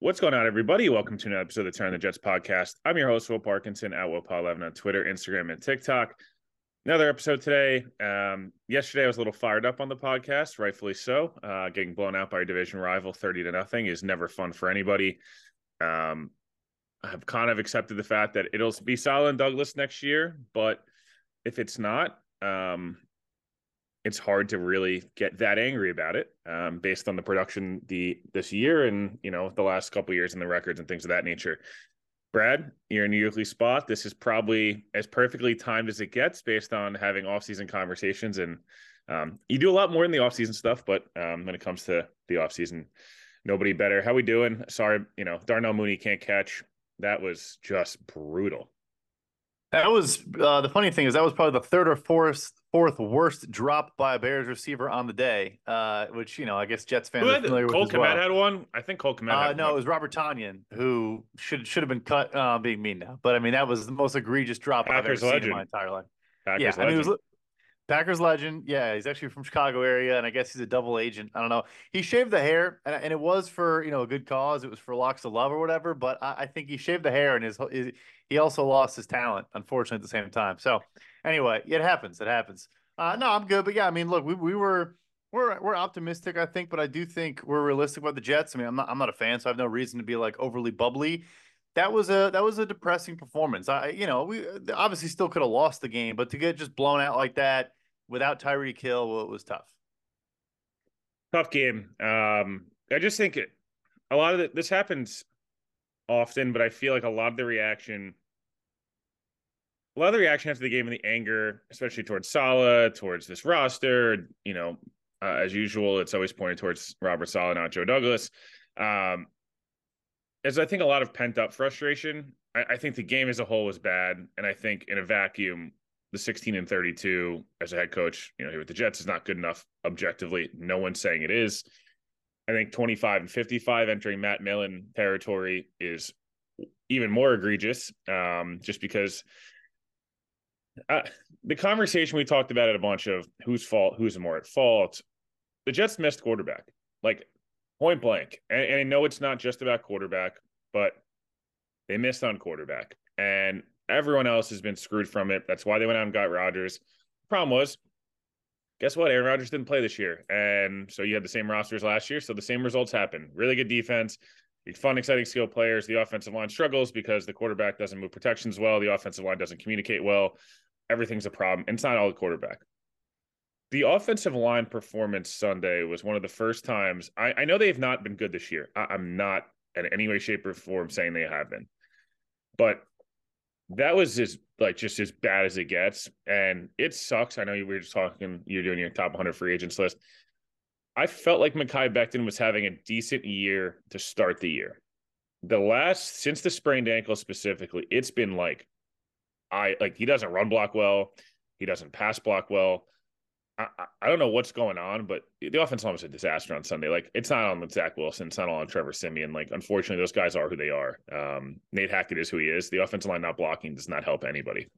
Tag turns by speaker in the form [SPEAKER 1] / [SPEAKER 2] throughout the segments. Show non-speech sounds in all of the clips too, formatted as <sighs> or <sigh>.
[SPEAKER 1] What's going on, everybody? Welcome to another episode of the Turn the Jets podcast. I'm your host, Will Parkinson, at WillPaul11 on Twitter, Instagram, and TikTok. Another episode today. Um, yesterday, I was a little fired up on the podcast, rightfully so. Uh, getting blown out by a division rival, thirty to nothing, is never fun for anybody. Um, I've kind of accepted the fact that it'll be and Douglas next year, but if it's not, um, it's hard to really get that angry about it um, based on the production the this year and you know the last couple years and the records and things of that nature. Brad, you're in a uniquely spot. This is probably as perfectly timed as it gets based on having off-season conversations and um, you do a lot more in the off-season stuff, but um, when it comes to the off-season, nobody better. How we doing? Sorry, you know Darnell Mooney can't catch. That was just brutal.
[SPEAKER 2] That was uh, the funny thing is that was probably the third or fourth fourth worst drop by a Bears receiver on the day, uh, which you know I guess Jets fans are familiar
[SPEAKER 1] Cole
[SPEAKER 2] with.
[SPEAKER 1] Cole
[SPEAKER 2] well.
[SPEAKER 1] had one. I think Cole Kmet.
[SPEAKER 2] Uh, no, one. it was Robert Tonyan who should should have been cut. Uh, being mean now, but I mean that was the most egregious drop
[SPEAKER 1] Packers
[SPEAKER 2] I've ever
[SPEAKER 1] legend.
[SPEAKER 2] seen in my entire life.
[SPEAKER 1] Packers
[SPEAKER 2] yeah,
[SPEAKER 1] legend.
[SPEAKER 2] I mean, it was Packers legend. Yeah, he's actually from Chicago area, and I guess he's a double agent. I don't know. He shaved the hair, and, and it was for you know a good cause. It was for locks of love or whatever. But I, I think he shaved the hair, and his, his he also lost his talent, unfortunately, at the same time. So anyway, it happens. It happens. Uh, no, I'm good. But yeah, I mean, look, we, we were we're we're optimistic, I think, but I do think we're realistic about the Jets. I mean, I'm not I'm not a fan, so I have no reason to be like overly bubbly. That was a that was a depressing performance. I you know we obviously still could have lost the game, but to get just blown out like that without Tyreek Hill, well, it was tough.
[SPEAKER 1] Tough game. Um, I just think it, a lot of it, this happens often, but I feel like a lot of the reaction a lot of the reaction after the game and the anger, especially towards Saleh, towards this roster, you know, uh, as usual, it's always pointed towards Robert Saleh, not Joe Douglas. Um, as I think a lot of pent up frustration. I, I, think the game as a whole was bad, and I think in a vacuum, the 16 and 32 as a head coach, you know, here with the Jets is not good enough objectively. No one's saying it is. I think 25 and 55 entering Matt Millen territory is even more egregious, um, just because uh, the conversation we talked about it a bunch of whose fault, who's more at fault. The Jets missed quarterback, like point blank. And, and I know it's not just about quarterback, but they missed on quarterback, and everyone else has been screwed from it. That's why they went out and got Rodgers. Problem was, guess what? Aaron Rodgers didn't play this year, and so you had the same rosters last year. So the same results happen. Really good defense fun, exciting skill players. The offensive line struggles because the quarterback doesn't move protections well. The offensive line doesn't communicate well. Everything's a problem. And it's not all the quarterback. The offensive line performance Sunday was one of the first times I, I know they have not been good this year. I, I'm not in any way, shape, or form saying they have been, but that was as like just as bad as it gets, and it sucks. I know you were just talking. You're doing your top 100 free agents list. I felt like Mekhi Becton was having a decent year to start the year. The last since the sprained ankle specifically, it's been like I like he doesn't run block well, he doesn't pass block well. I, I, don't know what's going on, but the offense line was a disaster on Sunday. Like it's not on Zach Wilson, it's not on Trevor Siemian. Like unfortunately, those guys are who they are. Um, Nate Hackett is who he is. The offensive line not blocking does not help anybody.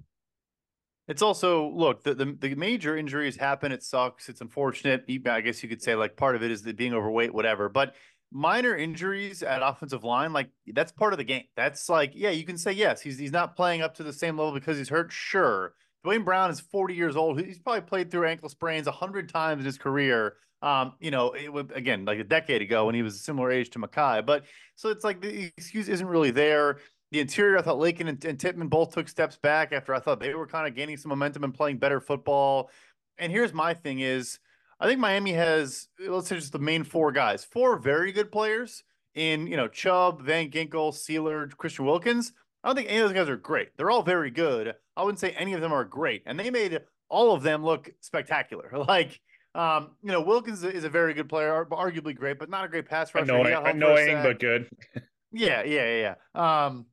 [SPEAKER 2] It's also look the, the, the major injuries happen. It sucks. It's unfortunate. I guess you could say like part of it is the being overweight, whatever. But minor injuries at offensive line, like that's part of the game. That's like yeah, you can say yes, he's he's not playing up to the same level because he's hurt. Sure, Duane Brown is 40 years old. He's probably played through ankle sprains a hundred times in his career. Um, you know, it was again like a decade ago when he was a similar age to Mekhi. But so it's like the excuse isn't really there. The interior, I thought Laken and, and Tippmann both took steps back after I thought they were kind of gaining some momentum and playing better football. And here's my thing is I think Miami has let's say just the main four guys, four very good players in you know Chubb, Van Ginkel, Sieler, Christian Wilkins. I don't think any of those guys are great. They're all very good. I wouldn't say any of them are great, and they made all of them look spectacular. <laughs> Like, um, you know, Wilkins is a very good player, arguably great, but not a great pass rusher.
[SPEAKER 1] Annoying, annoying but good. <laughs>
[SPEAKER 2] yeah, yeah, yeah, yeah. Um,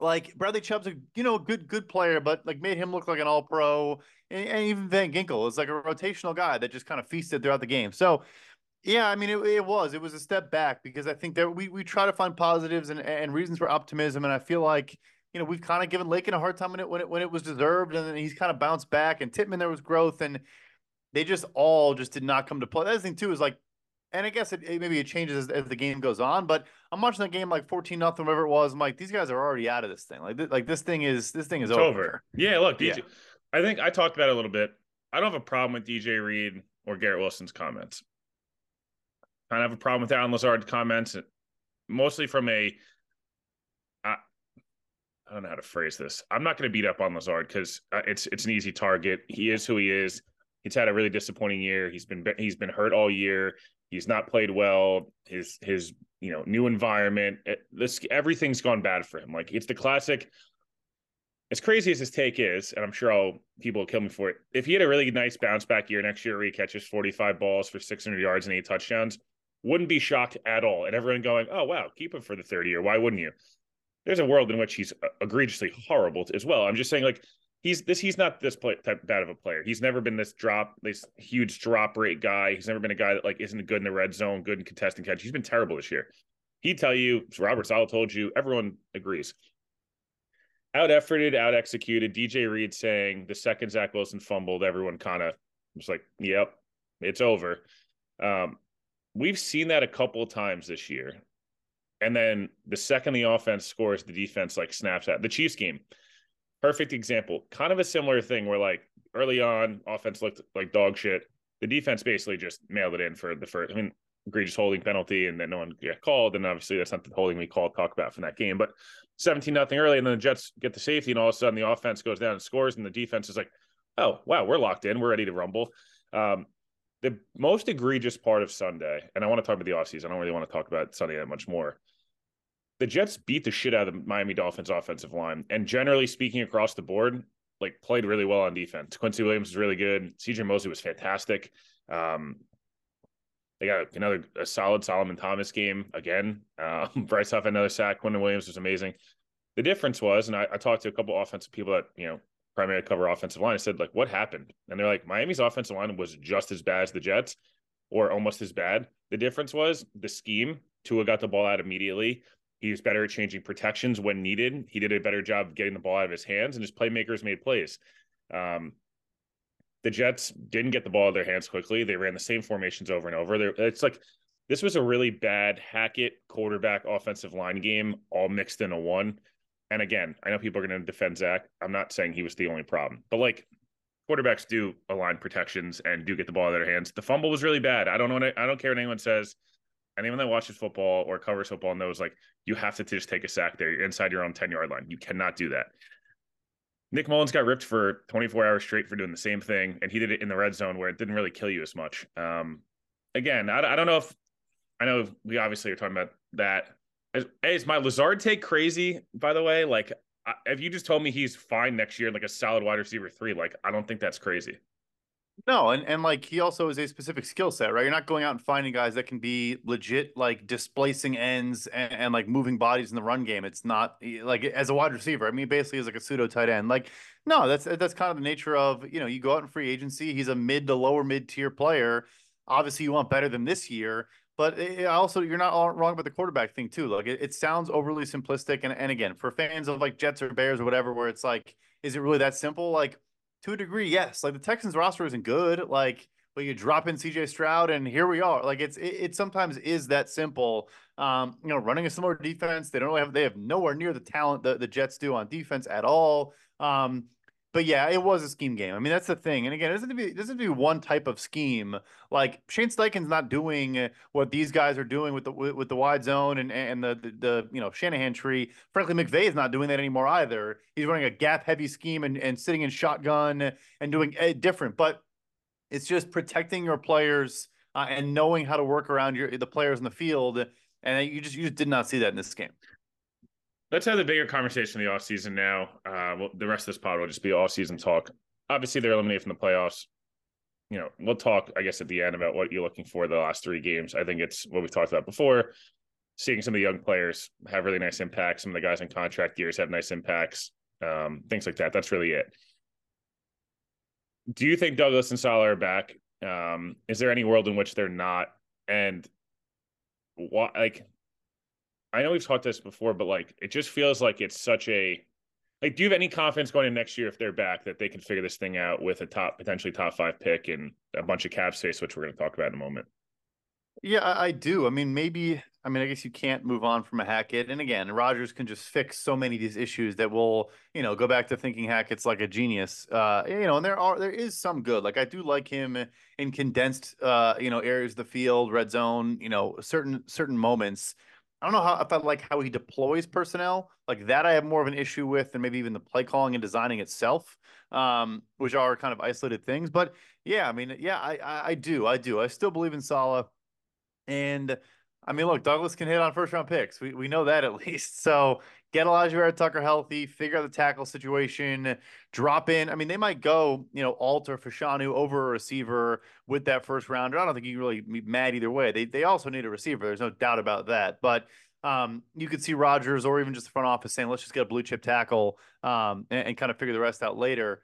[SPEAKER 2] like Bradley Chubb's a you know good good player, but like made him look like an All Pro, and, and even Van Ginkel is like a rotational guy that just kind of feasted throughout the game. So yeah, I mean, it, it was. It was a step back because I think that we we try to find positives and, and reasons for optimism, and I feel like you know we've kind of given Laken a hard time when it when it when it was deserved, and then he's kind of bounced back. And Tippmann, there was growth, and they just all just did not come to play. That thing too is like, and I guess it, it maybe it changes as, as, the game goes on. But I'm watching the game like 14 nothing, whatever it was. I'm like, these guys are already out of this thing. Like th- like this thing is this thing is over. over.
[SPEAKER 1] Yeah, look, DJ. Yeah. I think I talked about it a little bit. I don't have a problem with DJ Reed or Garrett Wilson's comments kind of have a problem with Allen Lazard's comments, mostly from a. I, don't know how to phrase this. I'm not going to beat up on Lazard because uh, it's it's an easy target. He is who he is. He's had a really disappointing year. He's been he's been hurt all year. He's not played well. His his you know new environment. It, this everything's gone bad for him. Like it's the classic. As crazy as his take is, and I'm sure I'll people will kill me for it. If he had a really nice bounce back year next year, where he catches 45 balls for 600 yards and eight touchdowns, wouldn't be shocked at all. And everyone going, oh, wow, keep him for the third year. Why wouldn't you? There's a world in which he's uh, egregiously horrible as well. I'm just saying, like, he's this, he's not this play, type bad of a player. He's never been this drop, this huge drop rate guy. He's never been a guy that, like, isn't good in the red zone, good in contesting catch. He's been terrible this year. He'd tell you, Robert Saleh told you, everyone agrees. Out efforted, out executed. DJ Reed saying the second Zach Wilson fumbled, everyone kind of was like, yep, it's over. Um, we've seen that a couple of times this year. And then the second the offense scores, the defense like snaps at the Chiefs game. Perfect example. Kind of a similar thing where like early on, offense looked like dog shit. The defense basically just mailed it in for the first. I mean, egregious holding penalty, and then no one got called. And obviously, that's not the holding we call talk about from that game. But 17 nothing early, and then the Jets get the safety, and all of a sudden the offense goes down and scores, and the defense is like, "Oh wow, we're locked in, we're ready to rumble." Um, the most egregious part of Sunday, and I want to talk about the offseason. I don't really want to talk about Sunday that much more. The Jets beat the shit out of the Miami Dolphins offensive line. And generally speaking, across the board, like played really well on defense. Quincy Williams was really good. CJ Mosley was fantastic. Um, they got another a solid Solomon Thomas game again. Uh, <laughs> Bryce Huff another sack. Quinnen Williams was amazing. The difference was, and I, I talked to a couple offensive people that you know primary cover offensive line. I said, like, what happened? And they're like, Miami's offensive line was just as bad as the Jets, or almost as bad. The difference was the scheme. Tua got the ball out immediately. He was better at changing protections when needed. He did a better job of getting the ball out of his hands, and his playmakers made plays. Um, the Jets didn't get the ball out of their hands quickly. They ran the same formations over and over. They're, it's like this was a really bad Hackett quarterback offensive line game, all mixed in a one. And again, I know people are going to defend Zach. I'm not saying he was the only problem, but like quarterbacks do align protections and do get the ball out of their hands. The fumble was really bad. I don't know. What I don't care what anyone says. Anyone that watches football or covers football knows like you have to just take a sack there. You're inside your own 10 yard line. You cannot do that. Nick Mullens got ripped for 24 hours straight for doing the same thing, and he did it in the red zone where it didn't really kill you as much. Um, again, I, I don't know if I know we obviously are talking about that Hey, is my Lazard take crazy? By the way, like if you just told me he's fine next year, like a solid wide receiver three, like I don't think that's crazy.
[SPEAKER 2] No, and and like he also is a specific skill set, right? You're not going out and finding guys that can be legit like displacing ends and, and, like moving bodies in the run game. It's not like as a wide receiver. I mean, basically is like a pseudo tight end. Like, no, that's that's kind of the nature of you know you go out in free agency. He's a mid to lower mid tier player. Obviously, you want better than this year, but it, also, you're not all wrong about the quarterback thing too. Like it, it sounds overly simplistic, and and again, for fans of like Jets or Bears or whatever, where it's like, is it really that simple? Like to a degree, yes. Like the Texans roster isn't good. Like, but you drop in CJ Stroud, and here we are. Like it's it, it sometimes is that simple. Um, you know, running a similar defense, they don't really have they have nowhere near the talent that the Jets do on defense at all. Um, but yeah, it was a scheme game. I mean, that's the thing. And again, it doesn't be doesn't be one type of scheme. Like Shane Steichen's not doing what these guys are doing with the with the wide zone and and the, the, the you know Shanahan tree. Frankly, McVay is not doing that anymore either. He's running a gap heavy scheme and and sitting in shotgun and doing eh, different. But it's just protecting your players uh, and knowing how to work around your the players in the field. And you just you just did not see that in this game.
[SPEAKER 1] Let's have the bigger conversation in the offseason now. Uh, well, the rest of this pod will just be all season talk. Obviously, they're eliminated from the playoffs. You know, we'll talk, I guess, at the end about what you're looking for the last three games. I think it's what we've talked about before. Seeing some of the young players have really nice impacts. Some of the guys in contract years have nice impacts. Um, things like that. That's really it. Do you think Douglas and Saleh are back? Um, is there any world in which they're not? And what, like, I know we've talked this before, but like it just feels like it's such a like. Do you have any confidence going in next year if they're back that they can figure this thing out with a top potentially top five pick and a bunch of cap space, which we're going to talk about in a moment?
[SPEAKER 2] Yeah, I, I do. I mean, maybe. I mean, I guess you can't move on from a Hackett, and again, Rodgers can just fix so many of these issues that will, you know, go back to thinking Hackett's like a genius. Uh, you know, and there are there is some good. Like I do like him in condensed, uh, you know, areas of the field, red zone. You know, certain certain moments. I don't know how if I like how he deploys personnel like that. I have more of an issue with than maybe even the play calling and designing itself, um, which are kind of isolated things. But yeah, I mean, yeah, I, I, I do, I do. I still believe in Saleh, and I mean, look, Douglas can hit on first round picks. We we know that at <laughs> least. So get Alijah Tucker healthy, figure out the tackle situation, drop in. I mean, they might go, you know, Olu Fashanu over a receiver with that first rounder. I don't think you can really be mad either way. They they also need a receiver. There's no doubt about that. But um, you could see Rodgers or even just the front office saying, let's just get a blue chip tackle um, and, and kind of figure the rest out later.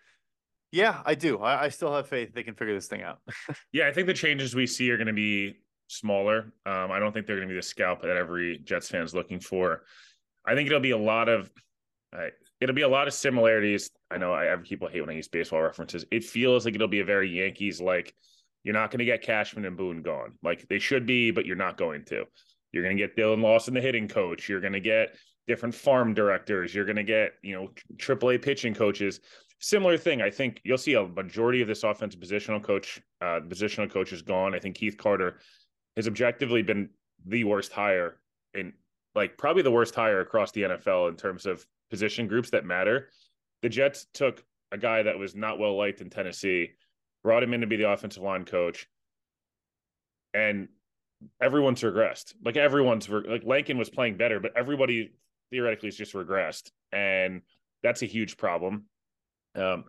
[SPEAKER 2] Yeah, I do. I, I still have faith they can figure this thing out. <laughs>
[SPEAKER 1] yeah, I think the changes we see are going to be smaller. Um, I don't think they're going to be the scalp that every Jets fan is looking for. I think it'll be a lot of uh, it'll be a lot of similarities. I know I people hate when I use baseball references. It feels like it'll be a very Yankees like. You're not going to get Cashman and Boone gone like they should be, but you're not going to. You're going to get Dillon Lawson, the hitting coach. You're going to get different farm directors. You're going to get you know AAA pitching coaches. Similar thing. I think you'll see a majority of this offensive positional coach, uh, positional coach is gone. I think Keith Carter has objectively been the worst hire in like probably the worst hire across the NFL in terms of position groups that matter. The Jets took a guy that was not well liked in Tennessee, brought him in to be the offensive line coach, and everyone's regressed. Like everyone's like Laken was playing better, but everybody theoretically is just regressed, and that's a huge problem. Um,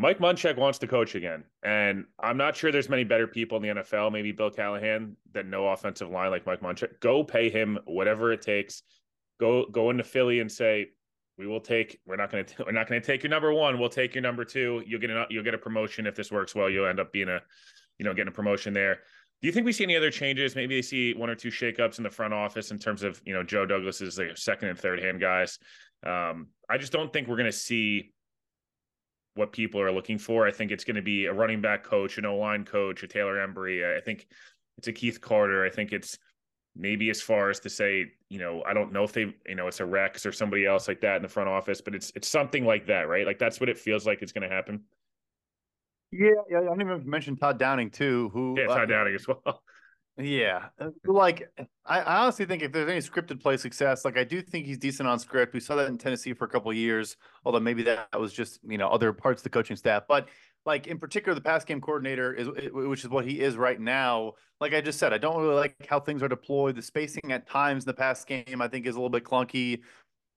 [SPEAKER 1] Mike Munchak wants to coach again, and I'm not sure there's many better people in the NFL. Maybe Bill Callahan that know offensive line like Mike Munchak. Go pay him whatever it takes. Go go into Philly and say we will take. We're not to. We're not to take your number one. We'll take your number two. You'll get a you'll get a promotion if this works well. You'll end up being a, you know, getting a promotion there. Do you think we see any other changes? Maybe they see one or two shakeups in the front office in terms of you know Joe Douglas is like second and third hand guys. Um, I just don't think we're to see what people are looking for. I think it's going to be a running back coach, an O line coach, a Taylor Embree. I think it's a Keith Carter. I think it's maybe as far as to say, you know, I don't know if they, you know, it's a Rex or somebody else like that in the front office, but it's it's something like that, right? Like that's what it feels like it's going to happen.
[SPEAKER 2] Yeah, yeah. I don't even mention Todd Downing too, who
[SPEAKER 1] yeah, Todd uh, Downing as well.
[SPEAKER 2] Yeah, uh, like I, honestly think if there's any scripted play success, like I do think he's decent on script. We saw that in Tennessee for a couple years, although maybe that was just you know other parts of the coaching staff. But like in particular, the pass game coordinator is which is what he is right now. Like I just said, I don't really like how things are deployed. The spacing at times in the pass game, I think, is a little bit clunky.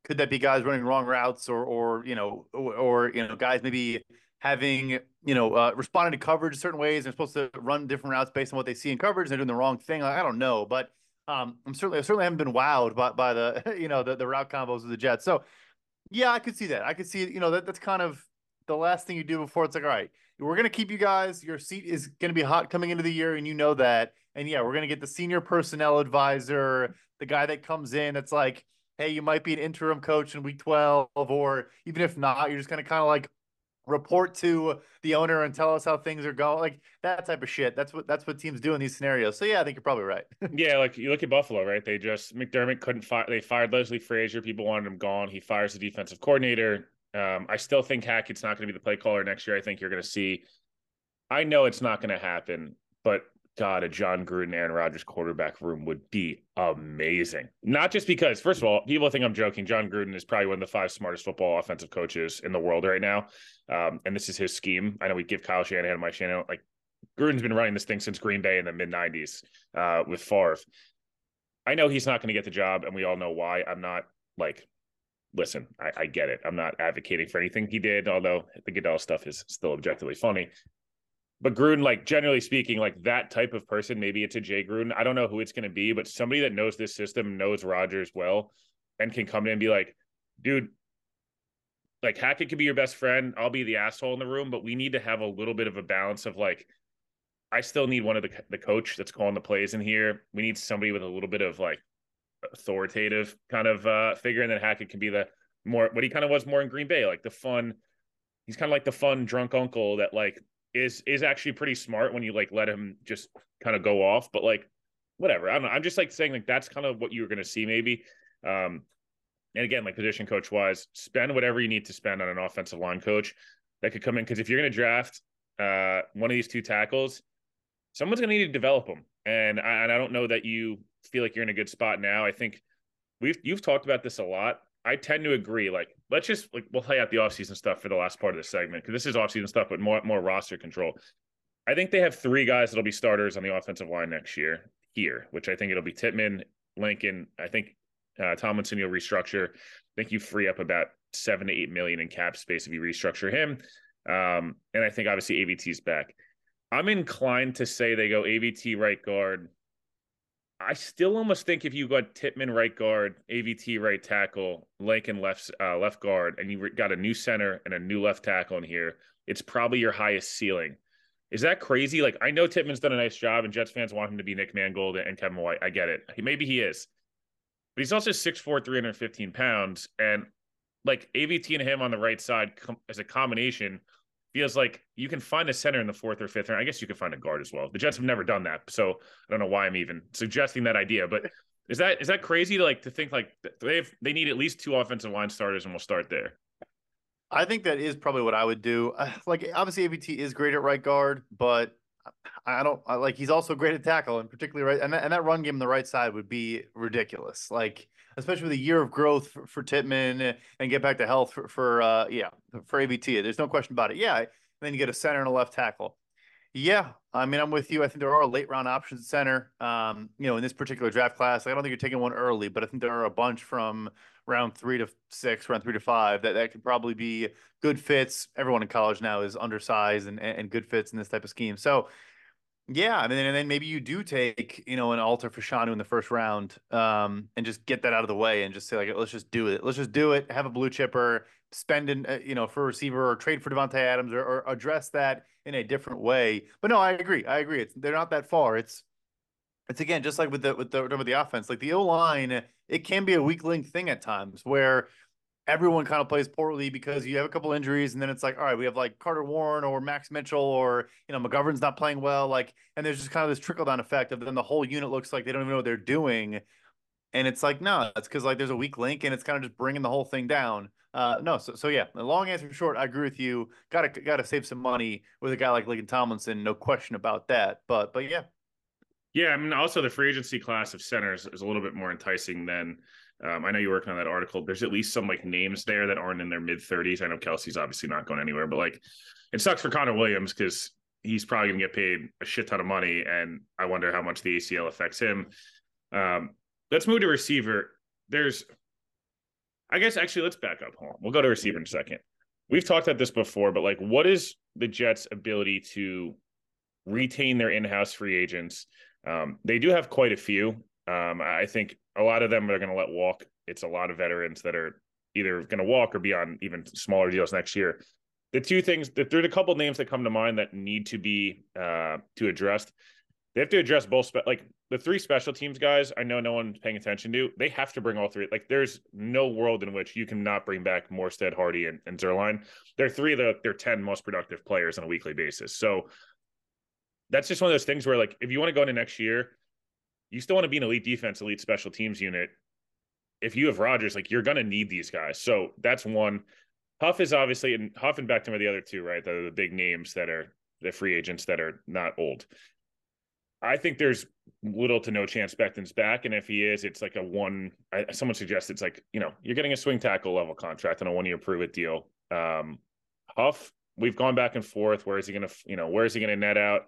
[SPEAKER 2] Could that be guys running wrong routes, or or you know, or, or you know, guys maybe having you know uh, responding to coverage certain ways. They're supposed to run different routes based on what they see in coverage. And they're doing the wrong thing. Like, I don't know, but um, I'm certainly I certainly haven't been wowed by by the <laughs> you know the, the route combos of the Jets. So yeah, I could see that. I could see you know that that's kind of the last thing you do before it's like all right, we're gonna keep you guys. Your seat is gonna be hot coming into the year, and you know that. And yeah, we're gonna get the senior personnel advisor, the guy that comes in. It's like hey, you might be an interim coach in week 12, or even if not, you're just going to kind of like report to the owner and tell us how things are going like that type of shit. That's what that's what teams do in these scenarios. So yeah i think you're probably right. <laughs>
[SPEAKER 1] Yeah like you look at buffalo right? They just mcdermott couldn't fire they fired leslie frazier. People wanted him gone. He fires the defensive coordinator. Um, I still think Hackett's not going to be the play caller next year. I think you're going to see. I know it's not going to happen, but God, a Jon Gruden, Aaron Rodgers quarterback room would be amazing. Not just because, first of all, people think I'm joking. Jon Gruden is probably one of the five smartest football offensive coaches in the world right now, um, and this is his scheme. I know we give Kyle Shanahan, Mike Shanahan, like Gruden's been running this thing since Green Bay in the mid '90s uh, with Favre. I know he's not going to get the job, and we all know why. I'm not like, listen, I, I get it. I'm not advocating for anything he did, although the Goodell stuff is still objectively funny. But Gruden, like generally speaking, like that type of person, maybe it's a Jay Gruden. I don't know who it's going to be, but somebody that knows this system, knows Rodgers well, and can come in and be like, dude, like Hackett could be your best friend. I'll be the asshole in the room, but we need to have a little bit of a balance of like, I still need one of the the coach that's calling the plays in here. We need somebody with a little bit of like authoritative kind of uh figure, and then Hackett can be the more what he kind of was more in Green Bay, like the fun. He's kind of like the fun drunk uncle that like is is actually pretty smart when you like let him just kind of go off. But like whatever, I don't know. I'm just like saying like that's kind of what you're going to see maybe. Um, and again, like position coach wise, spend whatever you need to spend on an offensive line coach that could come in because if you're going to draft uh, one of these two tackles, someone's going to need to develop them. And I, and I don't know that you feel like you're in a good spot now. I think we've you've talked about this a lot. I tend to agree. Like, let's just like we'll play out the offseason stuff for the last part of the segment because this is offseason stuff, but more more roster control. I think they have three guys that'll be starters on the offensive line next year here, which I think it'll be Tippmann, Lincoln. I think uh, Tomlinson you'll restructure. I think you free up about seven to eight million in cap space if you restructure him. Um, and I think obviously AVT's back. I'm inclined to say they go AVT right guard. I still almost think if you got Tippmann right guard, AVT right tackle, Lincoln left uh, left guard, and you got a new center and a new left tackle in here, it's probably your highest ceiling. Is that crazy? Like I know Tippmann's done a nice job, and Jets fans want him to be Nick Mangold and Kevin White. I get it. Maybe he is, but he's also 6'4", 315 pounds, and like AVT and him on the right side com- as a combination feels like you can find a center in the fourth or fifth round. I guess you could find a guard as well. The Jets have never done that, so I don't know why I'm even suggesting that idea. But <laughs> is that is that crazy to like to think like they have, they need at least two offensive line starters, and we'll start there.
[SPEAKER 2] I think that is probably what I would do. Uh, like obviously AVT is great at right guard, but I don't I, like he's also great at tackle and particularly right and that, and that run game on the right side would be ridiculous. Like especially with a year of growth for, for Tippmann and get back to health for, for uh yeah for AVT. There's no question about it. Yeah, and then you get a center and a left tackle. Yeah, I mean I'm with you. I think there are late round options at center. Um, you know, in this particular draft class, I don't think you're taking one early, but I think there are a bunch from round three to six, round three to five that that could probably be good fits. Everyone in college now is undersized and and good fits in this type of scheme. So yeah, I mean, and then maybe you do take, you know, an Olu Fashanu in the first round, um, and just get that out of the way and just say like, let's just do it. Let's just do it. Have a blue chipper, spend in, uh, you know, for a receiver or trade for Davante Adams or, or, address that in a different way. But no, I agree. I agree. It's they're not that far. It's it's again just like with the with the with the offense, like the O line, it can be a weak link thing at times where everyone kind of plays poorly because you have a couple injuries and then it's like all right we have like carter warren or max mitchell or you know mcgovern's not playing well like and there's just kind of this trickle down effect of then the whole unit looks like they don't even know what they're doing and it's like no it's because like there's a weak link and it's kind of just bringing the whole thing down. Uh no so, so yeah long answer short i agree with you gotta gotta save some money with a guy like lincoln tomlinson no question about that but but yeah.
[SPEAKER 1] Yeah i mean also the free agency class of centers is a little bit more enticing than um, I know you're working on that article. There's at least some like names there that aren't in their mid 30s. I know Kelce's obviously not going anywhere, but like it sucks for Connor Williams because he's probably going to get paid a shit ton of money, and I wonder how much the ACL affects him. Um, let's move to receiver. There's, I guess, actually, let's back up. Hold on. We'll go to receiver in a second. We've talked about this before, but like, what is the Jets' ability to retain their in-house free agents? Um, they do have quite a few. Um, I think a lot of them are going to let walk. It's a lot of veterans that are either going to walk or be on even smaller deals next year. The two things, the, there's a couple names that come to mind that need to be uh, to addressed. They have to address both, spe- like the three special teams guys. I know no one's paying attention to. They have to bring all three. Like, there's no world in which you cannot bring back Morstead, Harty, and, and Zuerlein. They're three of the their ten most productive players on a weekly basis. So that's just one of those things where, like, if you want to go into next year, you still want to be an elite defense, elite special teams unit. If you have Rodgers, like you're going to need these guys. So that's one. Huff is obviously and Huff and Becton are the other two, right? Are the big names that are the free agents that are not old. I think there's little to no chance Becton's back, and if he is, it's like a one. I, someone suggests it's like you know you're getting a swing tackle level contract on a one year prove it deal. Um, Huff, we've gone back and forth. Where is he going to, you know, where is he going to net out?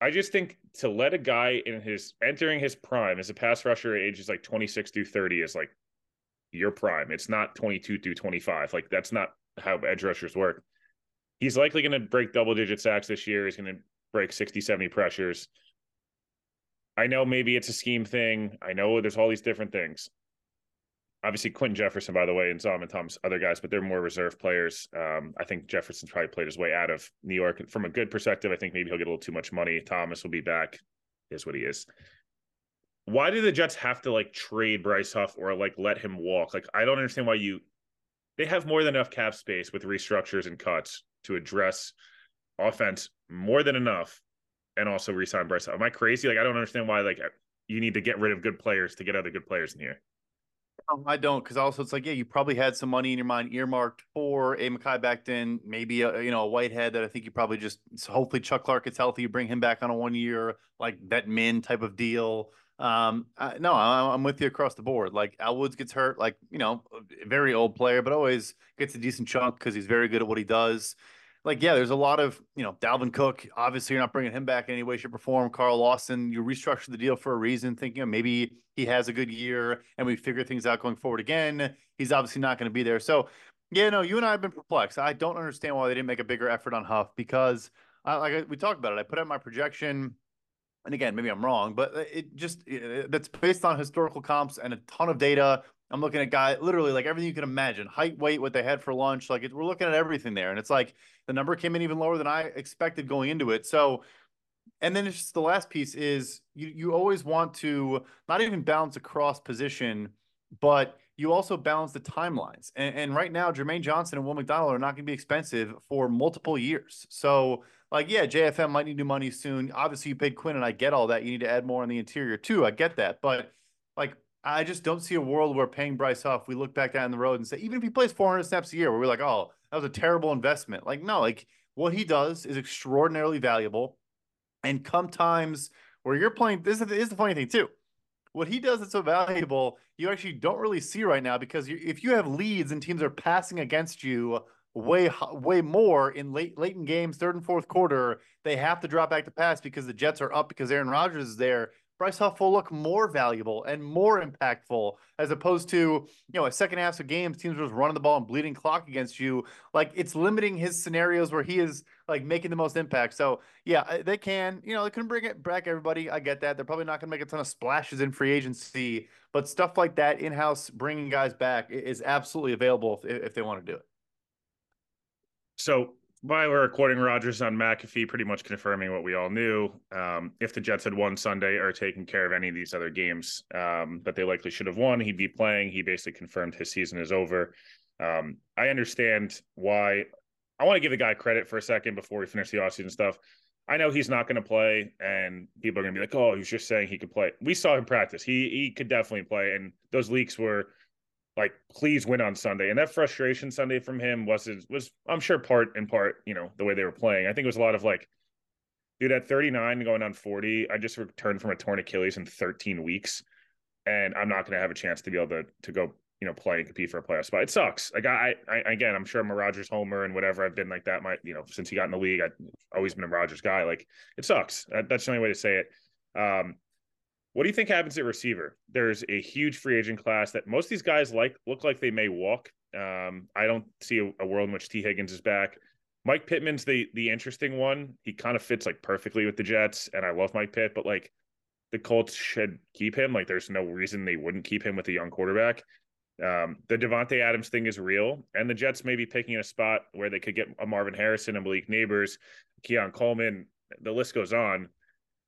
[SPEAKER 1] I just think to let a guy in his entering his prime as a pass rusher at ages like 26 through 30 is like your prime. It's not 22 through 25. Like that's not how edge rushers work. He's likely going to break double digit sacks this year. He's going to break 60, 70 pressures. I know maybe it's a scheme thing. I know there's all these different things obviously Quinton Jefferson, by the way, and Solomon Thomas, other guys, but they're more reserve players. Um, I think Jefferson's probably played his way out of New York. From a good perspective, I think maybe he'll get a little too much money. Thomas will be back, is what he is. Why do the Jets have to like trade Bryce Huff or like let him walk? Like, I don't understand why you they have more than enough cap space with restructures and cuts to address offense more than enough and also resign Bryce. Am I crazy? Like, I don't understand why like you need to get rid of good players to get other good players in here.
[SPEAKER 2] I don't, because also it's like, yeah, you probably had some money in your mind earmarked for a Mekhi Becton, maybe a you know a Whitehead that I think you probably just hopefully Chuck Clark gets healthy, you bring him back on a one year like that min type of deal. Um, I, no, I, I'm with you across the board. Like Al Woods gets hurt, like you know, very old player, but always gets a decent chunk because he's very good at what he does like, yeah, there's a lot of, you know, Dalvin Cook. Obviously, you're not bringing him back in any way, shape, or form. Carl Lawson, you restructured the deal for a reason, thinking maybe he has a good year and we figure things out going forward again. He's obviously not going to be there. So, yeah, no, you and I have been perplexed. I don't understand why they didn't make a bigger effort on Huff because, uh, like we talked about it, I put out my projection and again, maybe I'm wrong, but it just it, that's based on historical comps and a ton of data. I'm looking at guy literally like everything you can imagine, height, weight, what they had for lunch. Like it, we're looking at everything there, and it's like the number came in even lower than I expected going into it. So, and then it's just the last piece is you you always want to not even balance across position, but you also balance the timelines. And, and right now, Jermaine Johnson and Will McDonald are not going to be expensive for multiple years. So like, yeah, JFM might need new money soon. Obviously, you paid Quinn, and I get all that. You need to add more on the interior too. I get that, but like, I just don't see a world where paying Bryce Huff, we look back down the road and say, even if he plays 400 snaps a year, where we're like, oh, that was a terrible investment. Like, no, like what he does is extraordinarily valuable. And come times where you're playing, this is, the funny thing too. What he does that's so valuable, you actually don't really see right now because you, if you have leads and teams are passing against you way way more in late late in games, third and fourth quarter. They have to drop back to pass because the Jets are up because Aaron Rodgers is there. Bryce Huff will look more valuable and more impactful as opposed to, you know, a second half of games, teams just running the ball and bleeding clock against you. Like it's limiting his scenarios where he is like making the most impact. So yeah, they can, you know, they couldn't bring it back everybody. I get that. They're probably not going to make a ton of splashes in free agency, but stuff like that in house, bringing guys back is absolutely available if, if they want to do it.
[SPEAKER 1] So while we're recording Rodgers on McAfee, pretty much confirming what we all knew. Um, if the Jets had won Sunday or taken care of any of these other games um, that they likely should have won, he'd be playing. He basically confirmed his season is over. Um, I understand why. I want to give the guy credit for a second before we finish the offseason stuff. I know he's not going to play, and people are going to be like, "Oh, he's just saying he could play." We saw him practice; he he could definitely play, and those leaks were like please win on Sunday. And that frustration Sunday from him was was I'm sure part in part, you know, the way they were playing. I think it was a lot of like, dude, at 39 going on 40, I just returned from a torn Achilles in 13 weeks. And I'm not gonna have a chance to be able to to go you know, play and compete for a playoff spot. It sucks. Like I, I again, I'm sure I'm a Rodgers homer and whatever. I've been like that. My, you know, since he got in the league, I've always been a Rodgers guy. Like it sucks. That's the only way to say it. Um, what do you think happens at receiver? There's a huge free agent class that most of these guys like look like they may walk. Um, I don't see a, a world in which Tee Higgins is back. Mike Pittman's the the interesting one. He kind of fits like perfectly with the Jets, and I love Mike Pitt, but like the Colts should keep him. Like there's no reason they wouldn't keep him with a young quarterback. Um, the Davante Adams thing is real, and the Jets may be picking a spot where they could get a Marvin Harrison and Malik Nabers, Keon Coleman. The list goes on.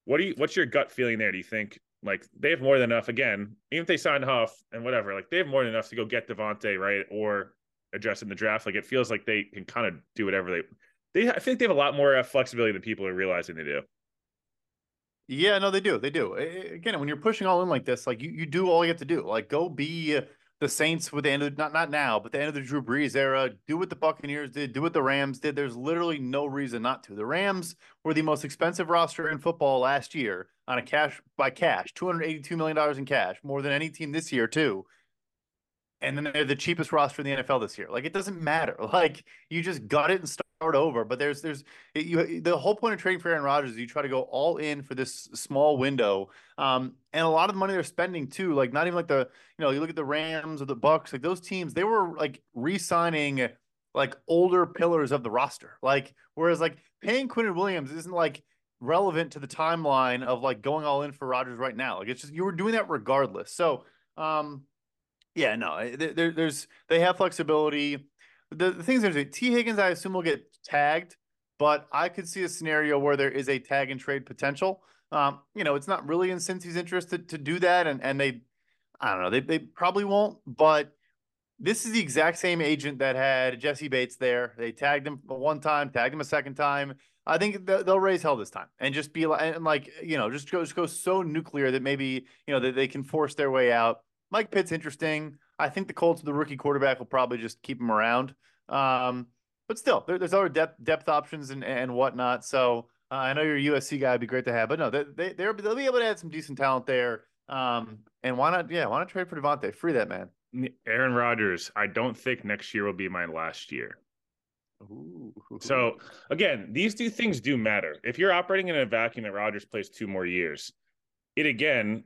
[SPEAKER 1] What do you? What's your gut feeling there? Do you think like they have more than enough? Again, even if they sign Huff and whatever, like they have more than enough to go get Davante right or address in the draft. Like it feels like they can kind of do whatever they. They I think they have a lot more uh, flexibility than people are realizing they do.
[SPEAKER 2] Yeah, no, they do. They do. Again, when you're pushing all in like this, like you, you do all you have to do. Like go be the Saints with the end of not not now, but the end of the Drew Brees era. Do what the Buccaneers did. Do what the Rams did. There's literally no reason not to. The Rams were the most expensive roster in football last year on a cash by cash, two hundred eighty-two million dollars in cash, more than any team this year too and then they're the cheapest roster in the NFL this year. Like it doesn't matter. <laughs> Like you just gut it and start over. But there's there's you the whole point of trading for Aaron Rodgers is you try to go all in for this small window. Um, and a lot of the money they're spending too, like not even like the you know you look at the Rams or the Bucks, like those teams, they were like re-signing like older pillars of the roster. Like whereas like paying Quinnen Williams isn't like relevant to the timeline of like going all in for Rodgers right now. Like it's just you were doing that regardless. So um yeah, no, eh, there, there's they have flexibility. The, the things there's Tee Higgins, I assume will get tagged, but I could see a scenario where there is a tag and trade potential. Um, you know, it's not really in Cincy's interest to, to do that, and and they, I don't know, they they probably won't. But this is the exact same agent that had Jessie Bates there. They tagged him one time, tagged him a second time. I think they'll raise hell this time and just be like, and like you know, just go just go so nuclear that maybe you know that they can force their way out. Mike Pitt's interesting. I think the Colts, the rookie quarterback, will probably just keep him around. Um, but still, there, there's other depth depth options and and whatnot. So uh, I know you're a USC guy; it'd be great to have. But no, they, they they'll be able to add some decent talent there. Um, and why not? Yeah, why not trade for Davante? Free that man.
[SPEAKER 1] Aaron Rodgers. I don't think next year will be my last year. Ooh. So again, these two things do matter. If you're operating in a vacuum that Rodgers plays two more years, it again,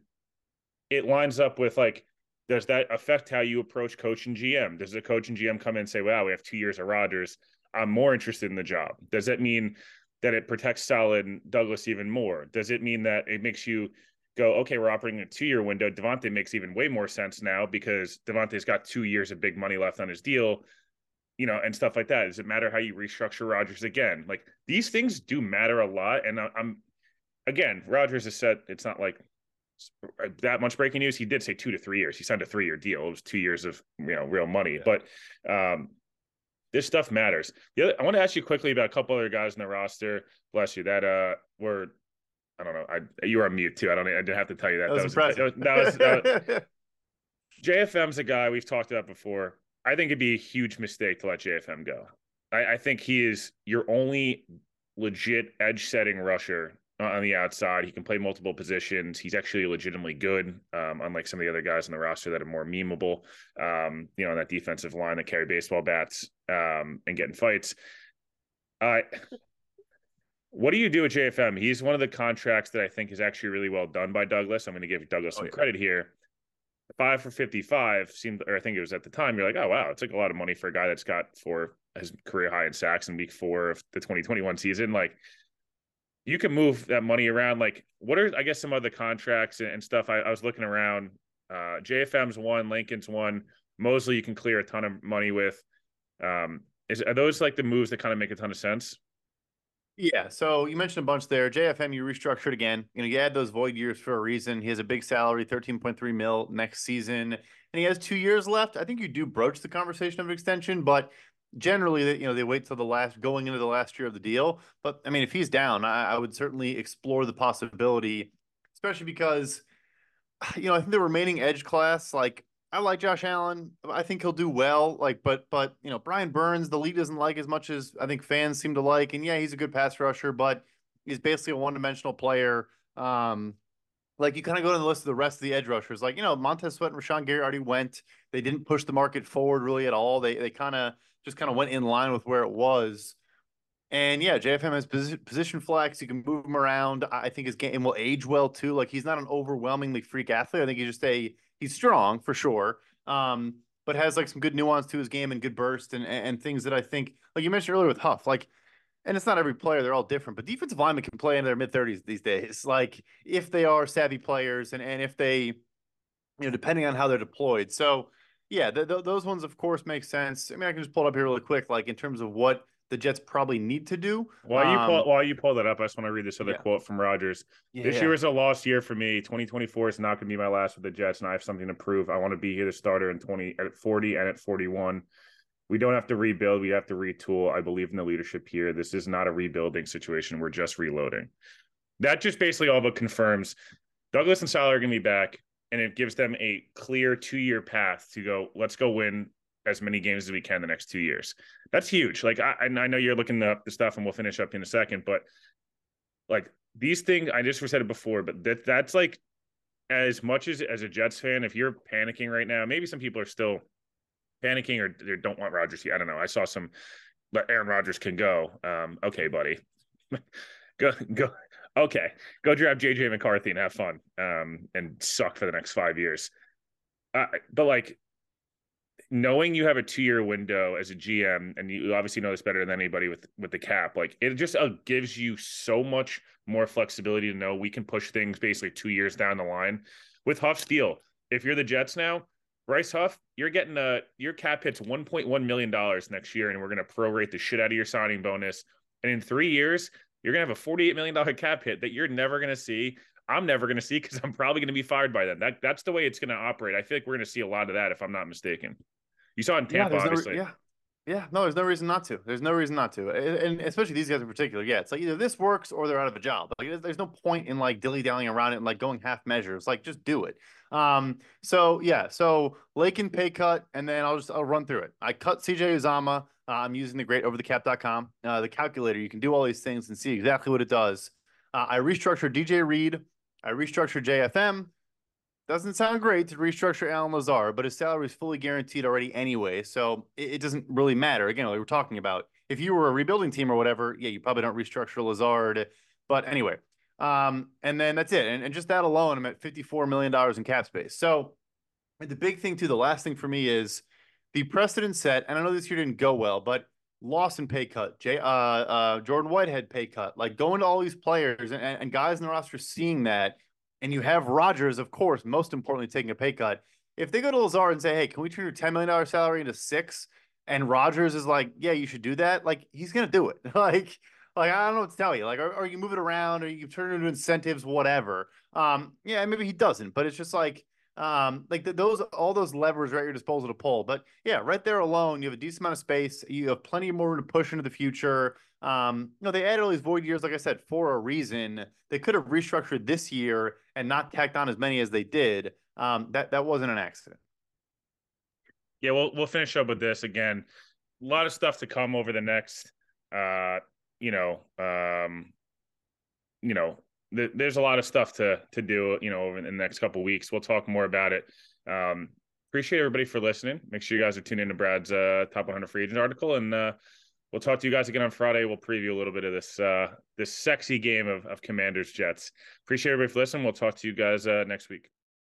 [SPEAKER 1] it lines up with like does that affect how you approach coach and GM? Does the coach and GM come in and say, "Wow, we have two years of Rodgers. I'm more interested in the job." Does that mean that it protects Saleh and Douglas even more? Does it mean that it makes you go, "Okay, we're operating a two year window"? Davante makes even way more sense now because Davante's got two years of big money left on his deal, you know, and stuff like that. Does it matter how you restructure Rodgers again? Like these things do matter a lot, and I'm again, Rodgers has said it's not like that much breaking news. He did say two to three years. He signed a three year deal. It was two years of you know real money. Yeah. But um, this stuff matters. The other, I want to ask you quickly about a couple other guys in the roster. Bless you. That uh were I don't know. I you were on mute too. I don't. I didn't have to tell you that.
[SPEAKER 2] That was, that
[SPEAKER 1] was, that was, <laughs> that was JFM's a guy we've talked about before. I think it'd be a huge mistake to let JFM go. I, I think he is your only legit edge setting rusher on the outside. He can play multiple positions. He's actually legitimately good, um, unlike some of the other guys on the roster that are more memeable. Um, you know, on that defensive line that carry baseball bats um, and get in fights. Uh, what do you do with JFM? He's one of the contracts that I think is actually really well done by Douglas. I'm going to give Douglas oh, some yeah. credit here. Five for 55 seemed, or I think it was at the time, you're like, oh, wow, it's like a lot of money for a guy that's got for his career high in sacks in week four of the 2021 season. Like, you can move that money around. Like, what are I guess some other contracts and, stuff? I, I, was looking around. Uh, JFM's one, Lincoln's one. Mosley, you can clear a ton of money with. Um, is are those like the moves that kind of make a ton of sense?
[SPEAKER 2] Yeah. So you mentioned a bunch there. JFM, you restructured again. You know, you add those void years for a reason. He has a big salary, thirteen point three mil next season, and he has two years left. I think you do broach the conversation of extension, but generally that you know they wait till the last going into the last year of the deal. But I mean, if he's down, I, I would certainly explore the possibility, especially because <sighs> you know I think the remaining edge class, like I like Josh Allen, I think he'll do well. Like, but but you know Brian Burns, the league doesn't like as much as I think fans seem to like, and yeah, he's a good pass rusher, but he's basically a one dimensional player. Um, like you kind of go to the list of the rest of the edge rushers, like you know Montez Sweat and Rashan Gary already went. They didn't push the market forward really at all. They they kind of just kind of went in line with where it was. And yeah, JFM has position flex. You can move him around. I think his game will age well too. Like he's not an overwhelmingly freak athlete. I think he's just a he's strong for sure. Um, but has like some good nuance to his game and good burst and and things that I think like you mentioned earlier with Huff. Like and it's not every player; they're all different. But defensive linemen can play in their mid thirties these days. Like if they are savvy players, and and if they, you know, depending on how they're deployed. So yeah, th- th- those ones of course make sense. I mean, I can just pull it up here really quick, like in terms of what the Jets probably need to do.
[SPEAKER 1] While you pull, um, while you pull that up, I just want to read this other
[SPEAKER 2] yeah.
[SPEAKER 1] quote from Rodgers.
[SPEAKER 2] Yeah.
[SPEAKER 1] This year is a lost year for me. 2024 is not going to be my last with the Jets, and I have something to prove. I want to be here the starter in 20 at 40 and at 41 we don't have to rebuild. We have to retool. I believe in the leadership here. This is not a rebuilding situation. We're just reloading. That just basically all but confirms Douglas and Saleh are going to be back, and it gives them a clear two year path to go. Let's go win as many games as we can the next two years. That's huge. Like I, I know you're looking up the stuff, and we'll finish up in a second, but like these things, I just said it before, but that that's like as much as as a Jets fan, if you're panicking right now, maybe some people are still panicking or they don't want Rodgers here. I don't know. I saw some, but Aaron Rodgers can go. Um, okay, buddy, <laughs> go go. Okay, go draft JJ McCarthy and have fun. Um, and suck for the next five years. Uh, but like knowing you have a two year window as a GM, and you obviously know this better than anybody with with the cap, like it just uh, gives you so much more flexibility to know we can push things basically two years down the line. With Huff Steel, if you're the Jets now, Bryce Huff, you're getting a your cap hits 1.1 million dollars next year, and we're going to prorate the shit out of your signing bonus. And in three years, you're going to have a 48 million dollar cap hit that you're never going to see. I'm never going to see because I'm probably going to be fired by then. That that's the way it's going to operate. I feel like we're going to see a lot of that if I'm not mistaken. You saw in Tampa,
[SPEAKER 2] yeah,
[SPEAKER 1] obviously.
[SPEAKER 2] No, yeah, yeah, no, there's no reason not to. There's no reason not to, and especially these guys in particular. Yeah, it's like either this works or they're out of a job. Like, there's no point in like dilly dallying around it and like going half measures. Like, just do it. Um, so yeah, so Laken pay cut, and then I'll just I'll run through it. I cut CJ Uzomah. Uh, I'm using the greatoverthecap.com, uh, the calculator. You can do all these things and see exactly what it does. Uh, I restructured DJ Reed. I restructured JFM. Doesn't sound great to restructure Allen Lazard, but his salary is fully guaranteed already anyway, so it, it doesn't really matter. Again, like we're talking about, if you were a rebuilding team or whatever, yeah, you probably don't restructure Lazard. But anyway, um, and then that's it. And, and just that alone, I'm at $54 million in cap space. So the big thing, too, the last thing for me is the precedent set. And I know this year didn't go well, but Lawson pay cut, Jay, uh, uh, Jordan Whitehead pay cut, like going to all these players and, and guys in the roster seeing that and you have Rodgers, of course, most importantly, taking a pay cut. If they go to Lazard and say, "Hey, can we turn your ten million dollar salary into six? and Rodgers is like, "Yeah, you should do that," like he's gonna do it. <laughs> like, like I don't know what to tell you. Like, or, you move it around, or you turn it into incentives, whatever. Um, yeah, maybe he doesn't, but it's just like, um, like the, those all those levers are at your disposal to pull. But yeah, right there alone, you have a decent amount of space. You have plenty more to push into the future. Um, you know, they added all these void years, like I said, for a reason. They could have restructured this year and not tacked on as many as they did. Um, that that wasn't an accident.
[SPEAKER 1] Yeah, we'll we'll finish up with this again. A lot of stuff to come over the next, uh, you know, um, you know, th- there's a lot of stuff to to do, you know, over in the next couple weeks. We'll talk more about it. Um, appreciate everybody for listening. Make sure you guys are tuned into Brad's uh, top 100 free agent article, and uh, we'll talk to you guys again on Friday. We'll preview a little bit of this uh, this sexy game of, of Commanders Jets. Appreciate everybody for listening. We'll talk to you guys uh, next week.